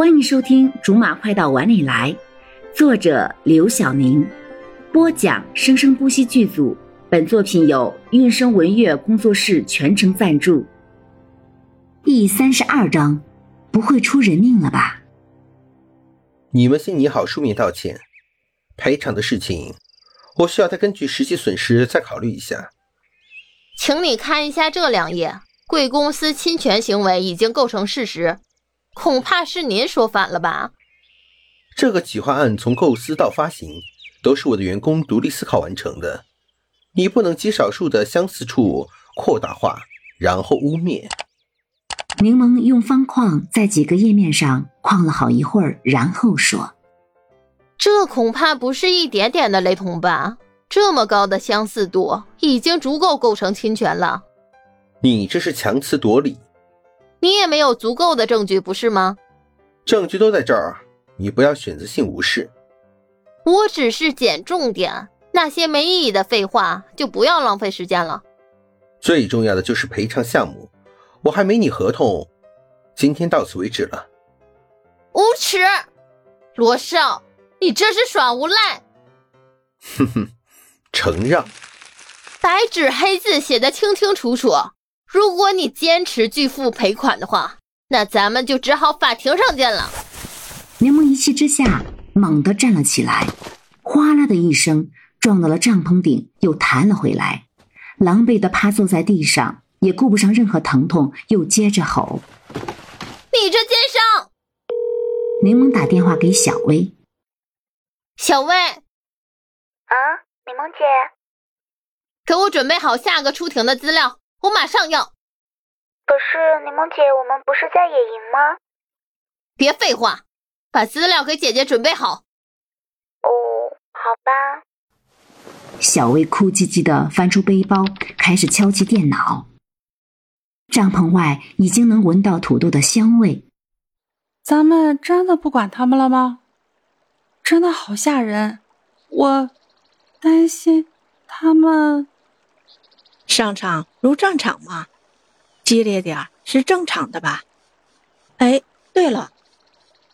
欢迎收听《竹马快到碗里来》，作者刘晓宁，播讲生生不息剧组。本作品由韵声文乐工作室全程赞助。第三十二章，不会出人命了吧？你们先拟好书面道歉，赔偿的事情，我需要再根据实际损失再考虑一下。请你看一下这两页，贵公司侵权行为已经构成事实。恐怕是您说反了吧？这个企划案从构思到发行，都是我的员工独立思考完成的。你不能极少数的相似处扩大化，然后污蔑。柠檬用方框在几个页面上框了好一会儿，然后说：“这恐怕不是一点点的雷同吧？这么高的相似度，已经足够构成侵权了。你这是强词夺理。”你也没有足够的证据，不是吗？证据都在这儿，你不要选择性无视。我只是捡重点，那些没意义的废话就不要浪费时间了。最重要的就是赔偿项目，我还没拟合同，今天到此为止了。无耻，罗少，你这是耍无赖！哼哼，承让。白纸黑字写的清清楚楚。如果你坚持拒付赔款的话，那咱们就只好法庭上见了。柠檬一气之下猛地站了起来，哗啦的一声撞到了帐篷顶，又弹了回来，狼狈的趴坐在地上，也顾不上任何疼痛，又接着吼：“你这奸商！”柠檬打电话给小薇：“小薇，啊，柠檬姐，给我准备好下个出庭的资料。”我马上要。可是柠檬姐，我们不是在野营吗？别废话，把资料给姐姐准备好。哦，好吧。小薇哭唧唧的翻出背包，开始敲击电脑。帐篷外已经能闻到土豆的香味。咱们真的不管他们了吗？真的好吓人，我担心他们。商场如战场嘛，激烈点是正常的吧？哎，对了，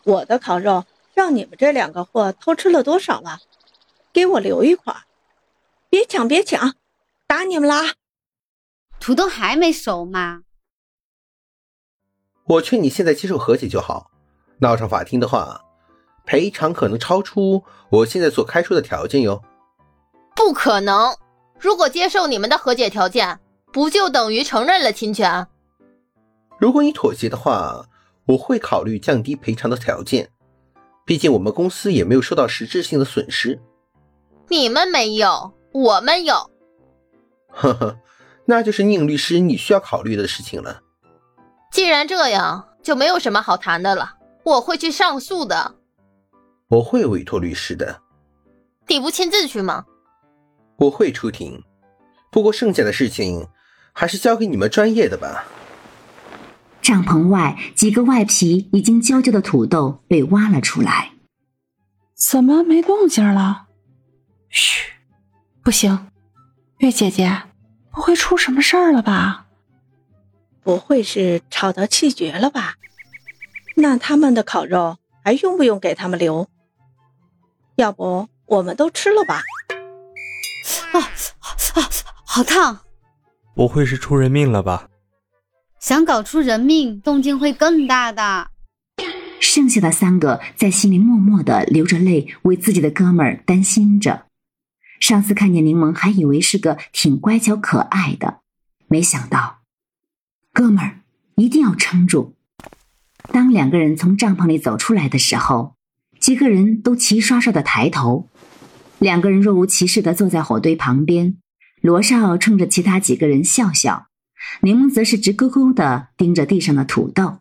我的烤肉让你们这两个货偷吃了多少了？给我留一块，别抢别抢，打你们啦！土豆还没熟吗？我劝你现在接受和解就好，闹上法庭的话，赔偿可能超出我现在所开出的条件哟。不可能。如果接受你们的和解条件，不就等于承认了侵权？如果你妥协的话，我会考虑降低赔偿的条件。毕竟我们公司也没有受到实质性的损失。你们没有，我们有。呵呵，那就是宁律师你需要考虑的事情了。既然这样，就没有什么好谈的了。我会去上诉的。我会委托律师的。你不亲自去吗？我会出庭，不过剩下的事情还是交给你们专业的吧。帐篷外，几个外皮已经焦焦的土豆被挖了出来。怎么没动静了？嘘，不行，月姐姐，不会出什么事儿了吧？不会是吵到气绝了吧？那他们的烤肉还用不用给他们留？要不我们都吃了吧？啊啊！好烫！不会是出人命了吧？想搞出人命，动静会更大的。剩下的三个在心里默默的流着泪，为自己的哥们儿担心着。上次看见柠檬，还以为是个挺乖巧可爱的，没想到，哥们儿一定要撑住。当两个人从帐篷里走出来的时候，几个人都齐刷刷的抬头。两个人若无其事的坐在火堆旁边，罗少冲着其他几个人笑笑，柠檬则是直勾勾的盯着地上的土豆。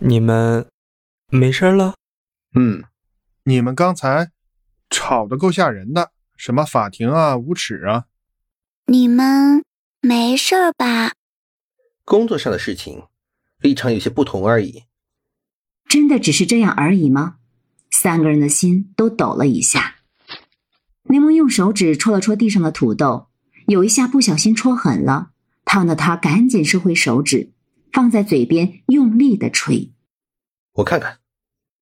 你们没事了？嗯，你们刚才吵得够吓人的，什么法庭啊，无耻啊！你们没事吧？工作上的事情，立场有些不同而已。真的只是这样而已吗？三个人的心都抖了一下。柠檬用手指戳了戳地上的土豆，有一下不小心戳狠了，烫的他赶紧收回手指，放在嘴边用力的吹。我看看，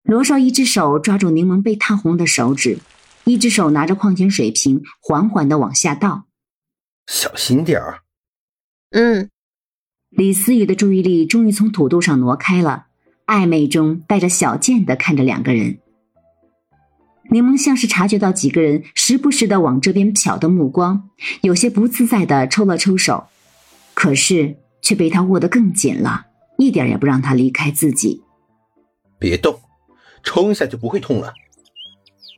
罗少一只手抓住柠檬被烫红的手指，一只手拿着矿泉水瓶，缓缓的往下倒。小心点儿。嗯。李思雨的注意力终于从土豆上挪开了，暧昧中带着小贱的看着两个人。柠檬像是察觉到几个人时不时的往这边瞟的目光，有些不自在的抽了抽手，可是却被他握得更紧了，一点也不让他离开自己。别动，冲一下就不会痛了。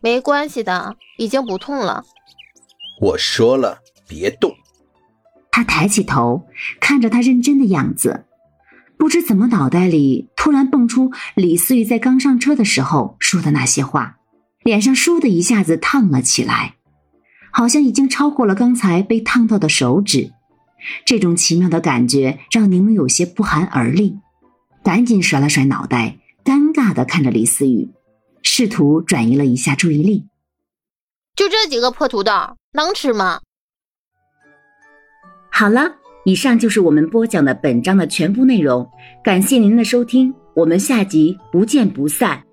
没关系的，已经不痛了。我说了，别动。他抬起头，看着他认真的样子，不知怎么脑袋里突然蹦出李思雨在刚上车的时候说的那些话，脸上倏的一下子烫了起来，好像已经超过了刚才被烫到的手指。这种奇妙的感觉让柠檬有些不寒而栗，赶紧甩了甩脑袋，尴尬的看着李思雨，试图转移了一下注意力。就这几个破土豆，能吃吗？好了，以上就是我们播讲的本章的全部内容，感谢您的收听，我们下集不见不散。